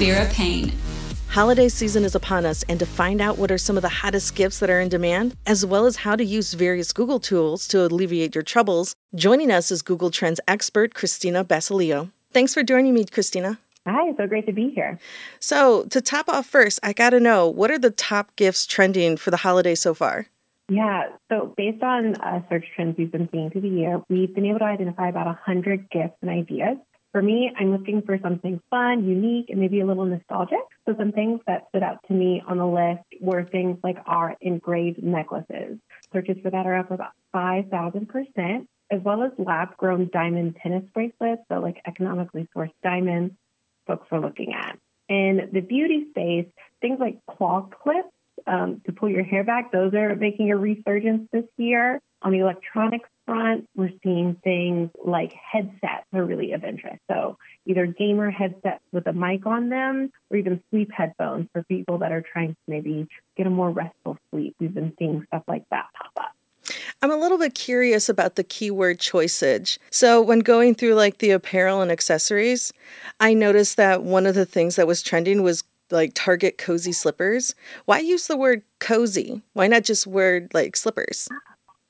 Vera Paine. Holiday season is upon us, and to find out what are some of the hottest gifts that are in demand, as well as how to use various Google tools to alleviate your troubles, joining us is Google Trends expert Christina Basilio. Thanks for joining me, Christina. Hi, so great to be here. So, to top off first, I got to know what are the top gifts trending for the holiday so far? Yeah, so based on uh, search trends we've been seeing through the year, we've been able to identify about 100 gifts and ideas for me, I'm looking for something fun, unique, and maybe a little nostalgic. So some things that stood out to me on the list were things like our engraved necklaces. Searches for that are up about 5,000%, as well as lab grown diamond tennis bracelets, so like economically sourced diamonds, folks are looking at. In the beauty space, things like claw clips um, to pull your hair back, those are making a resurgence this year. On the electronics front, we're seeing things like headsets are really of interest. So either gamer headsets with a mic on them or even sleep headphones for people that are trying to maybe get a more restful sleep. We've been seeing stuff like that pop up. I'm a little bit curious about the keyword choiceage. So, when going through like the apparel and accessories, I noticed that one of the things that was trending was like Target cozy slippers. Why use the word cozy? Why not just word like slippers?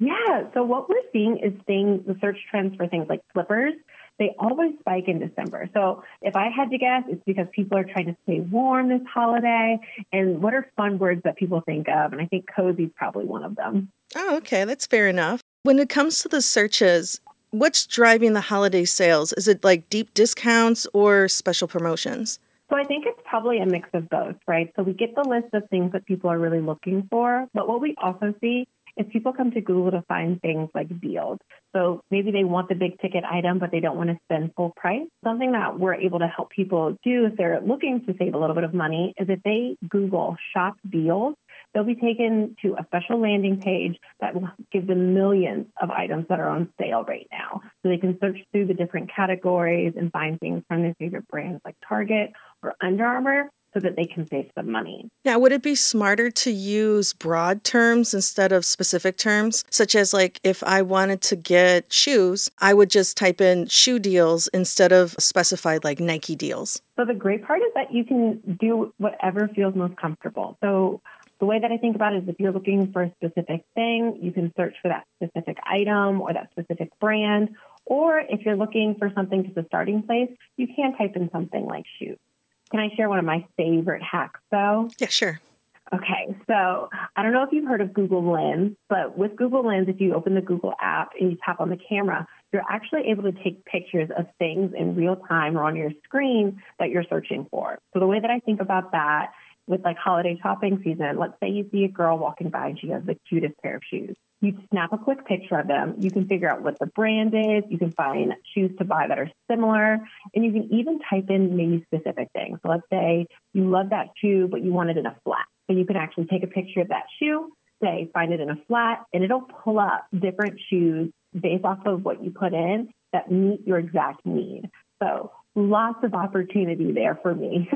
Yeah. So what we're seeing is things, the search trends for things like slippers, they always spike in December. So if I had to guess, it's because people are trying to stay warm this holiday. And what are fun words that people think of? And I think cozy is probably one of them. Oh, okay. That's fair enough. When it comes to the searches, what's driving the holiday sales? Is it like deep discounts or special promotions? So I think it's probably a mix of both, right? So we get the list of things that people are really looking for, but what we also see is people come to Google to find things like deals. So maybe they want the big ticket item, but they don't want to spend full price. Something that we're able to help people do if they're looking to save a little bit of money is if they Google shop deals, they'll be taken to a special landing page that will give them millions of items that are on sale right now. So they can search through the different categories and find things from their favorite brands like Target or Under Armour so that they can save some money. Now, would it be smarter to use broad terms instead of specific terms, such as like if I wanted to get shoes, I would just type in shoe deals instead of specified like Nike deals? So, the great part is that you can do whatever feels most comfortable. So, the way that I think about it is if you're looking for a specific thing, you can search for that specific item or that specific brand. Or if you're looking for something just a starting place, you can type in something like shoes. Can I share one of my favorite hacks though? Yeah, sure. Okay, so I don't know if you've heard of Google Lens, but with Google Lens, if you open the Google app and you tap on the camera, you're actually able to take pictures of things in real time or on your screen that you're searching for. So the way that I think about that with like holiday shopping season, let's say you see a girl walking by and she has the cutest pair of shoes. You snap a quick picture of them. You can figure out what the brand is. You can find shoes to buy that are similar. And you can even type in maybe specific things. So let's say you love that shoe, but you want it in a flat. So you can actually take a picture of that shoe, say, find it in a flat, and it'll pull up different shoes based off of what you put in that meet your exact need. So lots of opportunity there for me.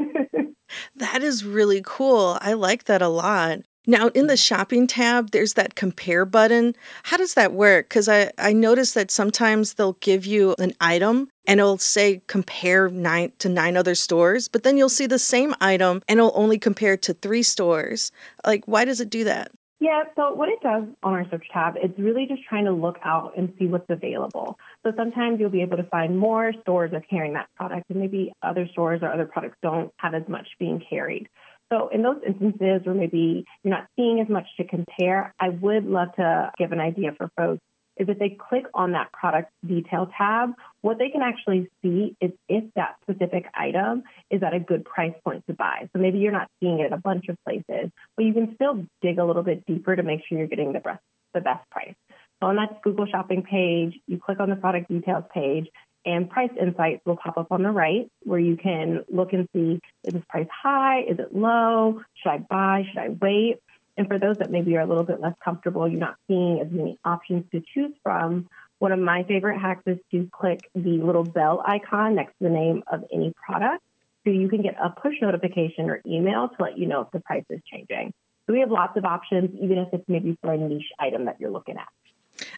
that is really cool. I like that a lot. Now, in the shopping tab, there's that compare button. How does that work? Because I, I noticed that sometimes they'll give you an item and it'll say compare nine to nine other stores, but then you'll see the same item and it'll only compare to three stores. Like, why does it do that? Yeah, so what it does on our search tab, it's really just trying to look out and see what's available. So sometimes you'll be able to find more stores are carrying that product, and maybe other stores or other products don't have as much being carried. So in those instances where maybe you're not seeing as much to compare, I would love to give an idea for folks is if they click on that product detail tab, what they can actually see is if that specific item is at a good price point to buy. So maybe you're not seeing it at a bunch of places, but you can still dig a little bit deeper to make sure you're getting the best, the best price. So on that Google shopping page, you click on the product details page and price insights will pop up on the right where you can look and see is this price high? Is it low? Should I buy? Should I wait? And for those that maybe are a little bit less comfortable, you're not seeing as many options to choose from. One of my favorite hacks is to click the little bell icon next to the name of any product so you can get a push notification or email to let you know if the price is changing. So we have lots of options, even if it's maybe for a niche item that you're looking at.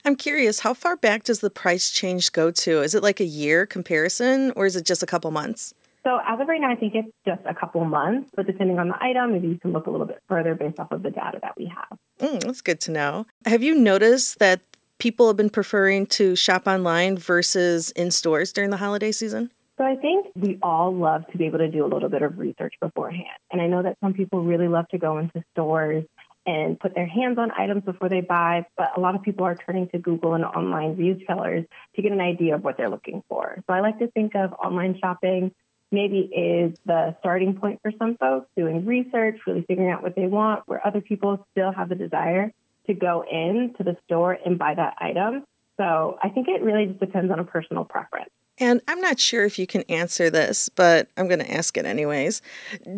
I'm curious, how far back does the price change go to? Is it like a year comparison or is it just a couple months? So as of right now, I think it's just a couple months, but depending on the item, maybe you can look a little bit further based off of the data that we have. Mm, that's good to know. Have you noticed that people have been preferring to shop online versus in stores during the holiday season? So I think we all love to be able to do a little bit of research beforehand. And I know that some people really love to go into stores and put their hands on items before they buy, but a lot of people are turning to Google and online retailers to get an idea of what they're looking for. So I like to think of online shopping maybe is the starting point for some folks doing research, really figuring out what they want, where other people still have the desire to go in to the store and buy that item. So I think it really just depends on a personal preference. And I'm not sure if you can answer this, but I'm going to ask it anyways.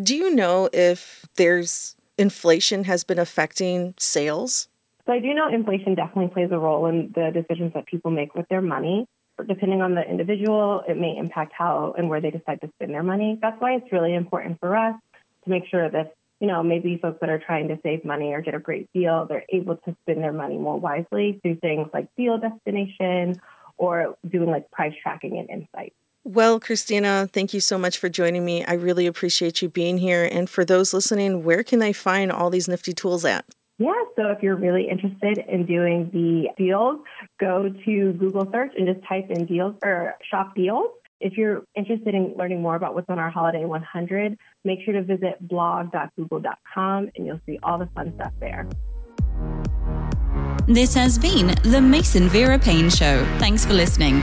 Do you know if there's inflation has been affecting sales? So I do know inflation definitely plays a role in the decisions that people make with their money. Depending on the individual, it may impact how and where they decide to spend their money. That's why it's really important for us to make sure that, you know, maybe folks that are trying to save money or get a great deal, they're able to spend their money more wisely through things like deal destination or doing like price tracking and insights. Well, Christina, thank you so much for joining me. I really appreciate you being here. And for those listening, where can they find all these nifty tools at? Yeah, so if you're really interested in doing the deals, go to Google search and just type in deals or shop deals. If you're interested in learning more about what's on our Holiday 100, make sure to visit blog.google.com and you'll see all the fun stuff there. This has been the Mason Vera Paine Show. Thanks for listening.